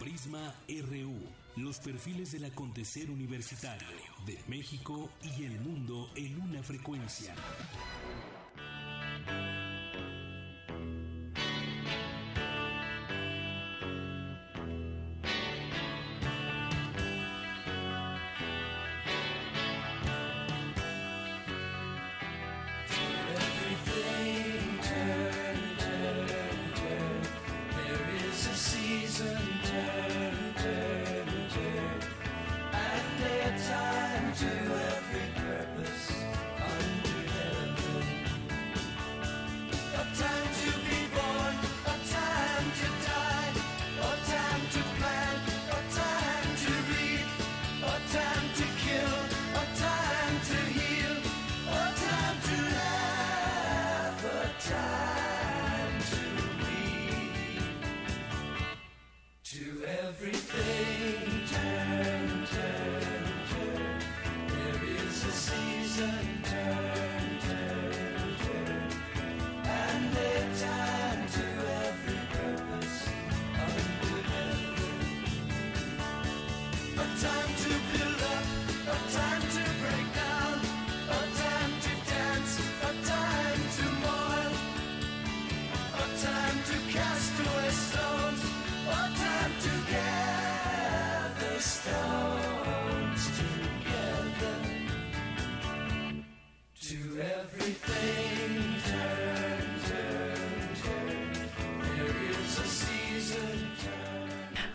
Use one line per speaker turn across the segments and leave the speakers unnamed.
Prisma RU, los perfiles del acontecer universitario de México y el mundo en una frecuencia.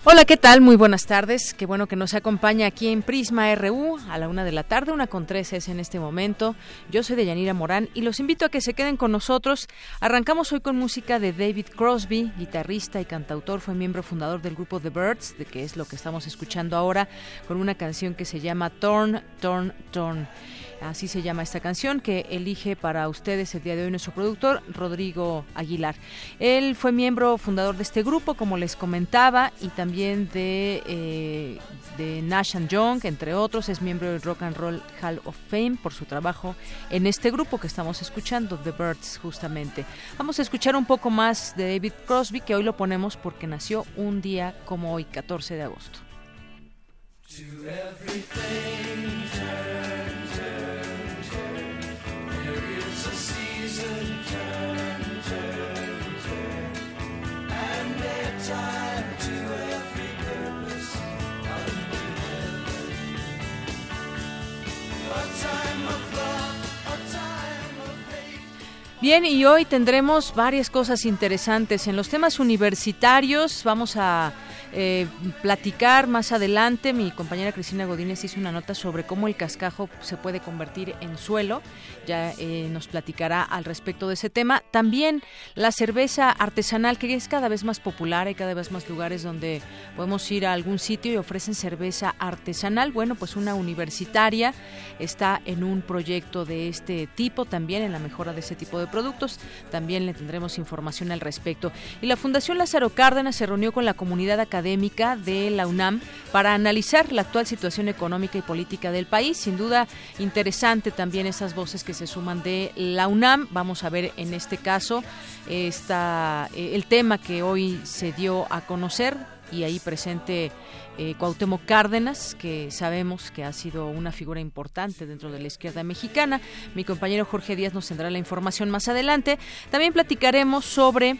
Hola, ¿qué tal? Muy buenas tardes. Qué bueno que nos acompaña aquí en Prisma RU a la una de la tarde, una con tres es en este momento. Yo soy Deyanira Morán y los invito a que se queden con nosotros. Arrancamos hoy con música de David Crosby, guitarrista y cantautor, fue miembro fundador del grupo The Birds, de que es lo que estamos escuchando ahora, con una canción que se llama Torn, Torn, Torn. Así se llama esta canción que elige para ustedes el día de hoy nuestro productor, Rodrigo Aguilar. Él fue miembro fundador de este grupo, como les comentaba, y también de, eh, de Nash and Young, entre otros. Es miembro del Rock and Roll Hall of Fame por su trabajo en este grupo que estamos escuchando, The Birds, justamente. Vamos a escuchar un poco más de David Crosby, que hoy lo ponemos porque nació un día como hoy, 14 de agosto. Bien, y hoy tendremos varias cosas interesantes. En los temas universitarios vamos a eh, platicar más adelante. Mi compañera Cristina Godínez hizo una nota sobre cómo el cascajo se puede convertir en suelo. Ya eh, nos platicará al respecto de ese tema. También la cerveza artesanal, que es cada vez más popular. Hay cada vez más lugares donde podemos ir a algún sitio y ofrecen cerveza artesanal. Bueno, pues una universitaria está en un proyecto de este tipo también, en la mejora de ese tipo de productos. También le tendremos información al respecto. Y la Fundación Lázaro Cárdenas se reunió con la comunidad académica académica de la UNAM para analizar la actual situación económica y política del país. Sin duda, interesante también esas voces que se suman de la UNAM. Vamos a ver en este caso esta, eh, el tema que hoy se dio a conocer y ahí presente eh, Cuauhtémoc Cárdenas, que sabemos que ha sido una figura importante dentro de la izquierda mexicana. Mi compañero Jorge Díaz nos tendrá la información más adelante. También platicaremos sobre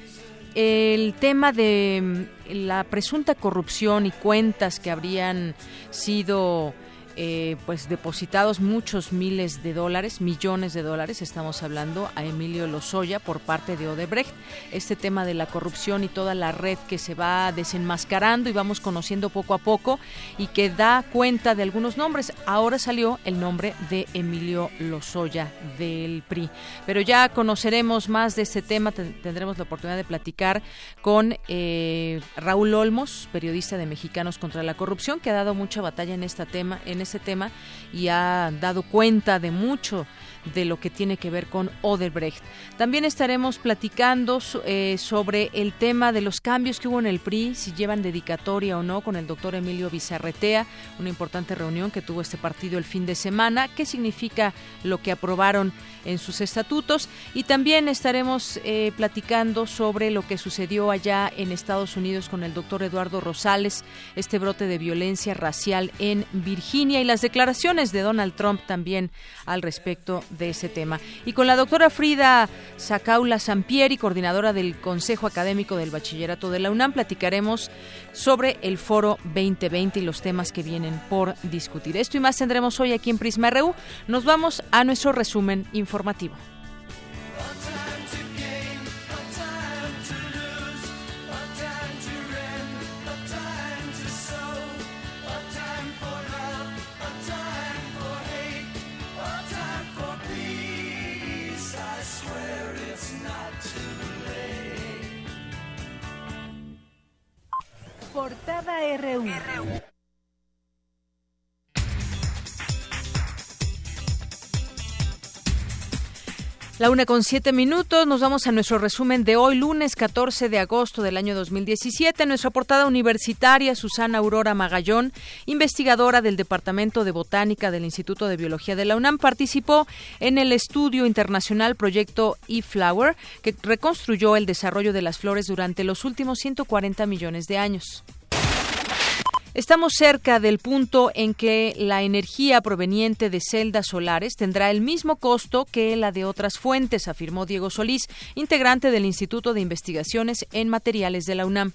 el tema de mm, la presunta corrupción y cuentas que habrían sido eh, pues depositados muchos miles de dólares, millones de dólares, estamos hablando a Emilio Lozoya por parte de Odebrecht. Este tema de la corrupción y toda la red que se va desenmascarando y vamos conociendo poco a poco y que da cuenta de algunos nombres. Ahora salió el nombre de Emilio Lozoya del PRI. Pero ya conoceremos más de este tema, tendremos la oportunidad de platicar con eh, Raúl Olmos, periodista de Mexicanos contra la Corrupción, que ha dado mucha batalla en este tema, ese tema y ha dado cuenta de mucho de lo que tiene que ver con Oderbrecht. También estaremos platicando eh, sobre el tema de los cambios que hubo en el PRI, si llevan dedicatoria o no, con el doctor Emilio Bizarretea, una importante reunión que tuvo este partido el fin de semana, qué significa lo que aprobaron en sus estatutos y también estaremos eh, platicando sobre lo que sucedió allá en Estados Unidos con el doctor Eduardo Rosales, este brote de violencia racial en Virginia y las declaraciones de Donald Trump también al respecto de ese tema. Y con la doctora Frida Sacaula Sampieri, coordinadora del Consejo Académico del Bachillerato de la UNAM, platicaremos sobre el Foro 2020 y los temas que vienen por discutir. Esto y más tendremos hoy aquí en Prisma RU. Nos vamos a nuestro resumen informativo.
Portada RU.
La una con siete minutos, nos vamos a nuestro resumen de hoy, lunes 14 de agosto del año 2017. Nuestra portada universitaria, Susana Aurora Magallón, investigadora del Departamento de Botánica del Instituto de Biología de la UNAM, participó en el estudio internacional proyecto eFlower, que reconstruyó el desarrollo de las flores durante los últimos 140 millones de años. Estamos cerca del punto en que la energía proveniente de celdas solares tendrá el mismo costo que la de otras fuentes, afirmó Diego Solís, integrante del Instituto de Investigaciones en Materiales de la UNAM.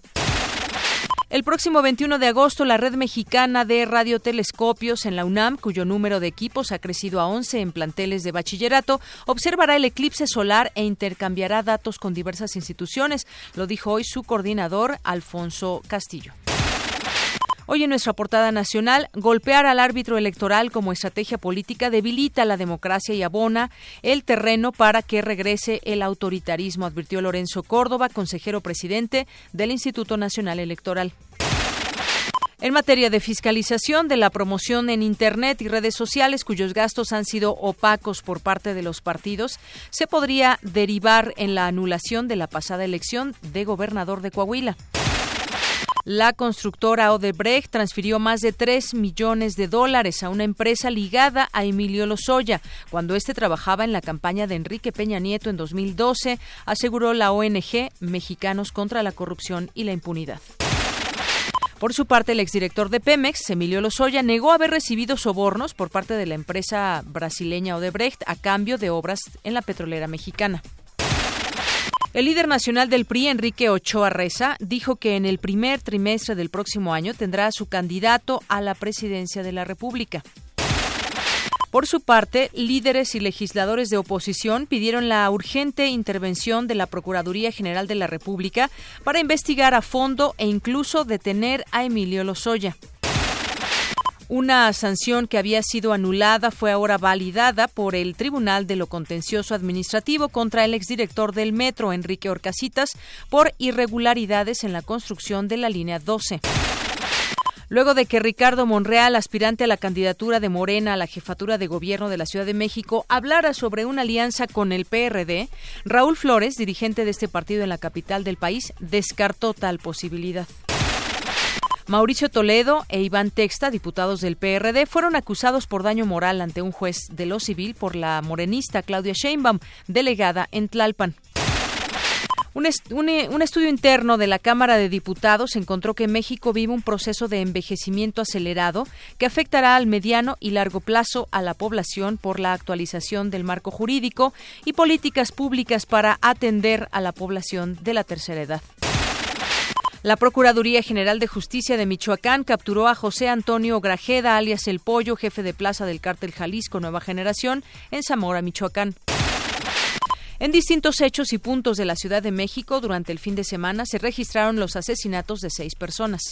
El próximo 21 de agosto, la red mexicana de radiotelescopios en la UNAM, cuyo número de equipos ha crecido a 11 en planteles de bachillerato, observará el eclipse solar e intercambiará datos con diversas instituciones, lo dijo hoy su coordinador, Alfonso Castillo. Hoy en nuestra portada nacional, golpear al árbitro electoral como estrategia política debilita la democracia y abona el terreno para que regrese el autoritarismo, advirtió Lorenzo Córdoba, consejero presidente del Instituto Nacional Electoral. En materia de fiscalización de la promoción en Internet y redes sociales cuyos gastos han sido opacos por parte de los partidos, se podría derivar en la anulación de la pasada elección de gobernador de Coahuila. La constructora Odebrecht transfirió más de 3 millones de dólares a una empresa ligada a Emilio Lozoya cuando éste trabajaba en la campaña de Enrique Peña Nieto en 2012, aseguró la ONG Mexicanos contra la Corrupción y la Impunidad. Por su parte, el exdirector de Pemex, Emilio Lozoya, negó haber recibido sobornos por parte de la empresa brasileña Odebrecht a cambio de obras en la petrolera mexicana. El líder nacional del PRI, Enrique Ochoa Reza, dijo que en el primer trimestre del próximo año tendrá a su candidato a la presidencia de la República. Por su parte, líderes y legisladores de oposición pidieron la urgente intervención de la Procuraduría General de la República para investigar a fondo e incluso detener a Emilio Lozoya. Una sanción que había sido anulada fue ahora validada por el Tribunal de lo Contencioso Administrativo contra el exdirector del Metro, Enrique Orcasitas, por irregularidades en la construcción de la línea 12. Luego de que Ricardo Monreal, aspirante a la candidatura de Morena a la jefatura de gobierno de la Ciudad de México, hablara sobre una alianza con el PRD, Raúl Flores, dirigente de este partido en la capital del país, descartó tal posibilidad. Mauricio Toledo e Iván Texta, diputados del PRD, fueron acusados por daño moral ante un juez de lo civil por la morenista Claudia Sheinbaum, delegada en Tlalpan. Un, un, estudio interno de la Cámara de Diputados encontró que México vive un proceso de envejecimiento acelerado que afectará al mediano y largo plazo a la población por la actualización del marco jurídico y políticas públicas para atender a la población de la tercera edad. La Procuraduría General de Justicia de Michoacán capturó a José Antonio Grajeda, alias El Pollo, jefe de plaza del cártel Jalisco Nueva Generación, en Zamora, Michoacán. En distintos hechos y puntos de la Ciudad de México durante el fin de semana se registraron los asesinatos de seis personas.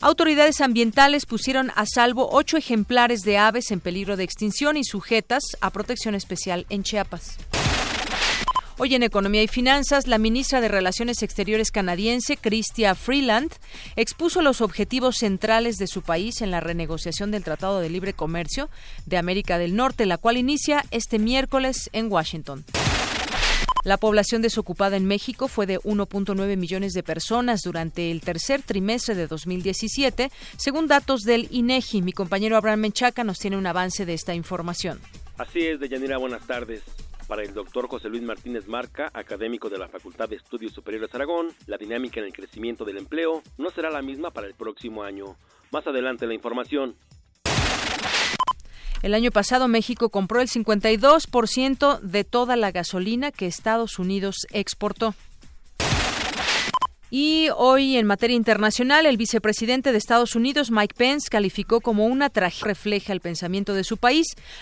Autoridades ambientales pusieron a salvo ocho ejemplares de aves en peligro de extinción y sujetas a protección especial en Chiapas. Hoy en Economía y Finanzas, la ministra de Relaciones Exteriores canadiense, Chrystia Freeland, expuso los objetivos centrales de su país en la renegociación del Tratado de Libre Comercio de América del Norte, la cual inicia este miércoles en Washington. La población desocupada en México fue de 1.9 millones de personas durante el tercer trimestre de 2017, según datos del INEGI. Mi compañero Abraham Menchaca nos tiene un avance de esta información.
Así es, Deyanira, buenas tardes. Para el doctor José Luis Martínez Marca, académico de la Facultad de Estudios Superiores Aragón, la dinámica en el crecimiento del empleo no será la misma para el próximo año. Más adelante la información.
El año pasado México compró el 52% de toda la gasolina que Estados Unidos exportó. Y hoy, en materia internacional, el vicepresidente de Estados Unidos, Mike Pence, calificó como una tragedia refleja el pensamiento de su país,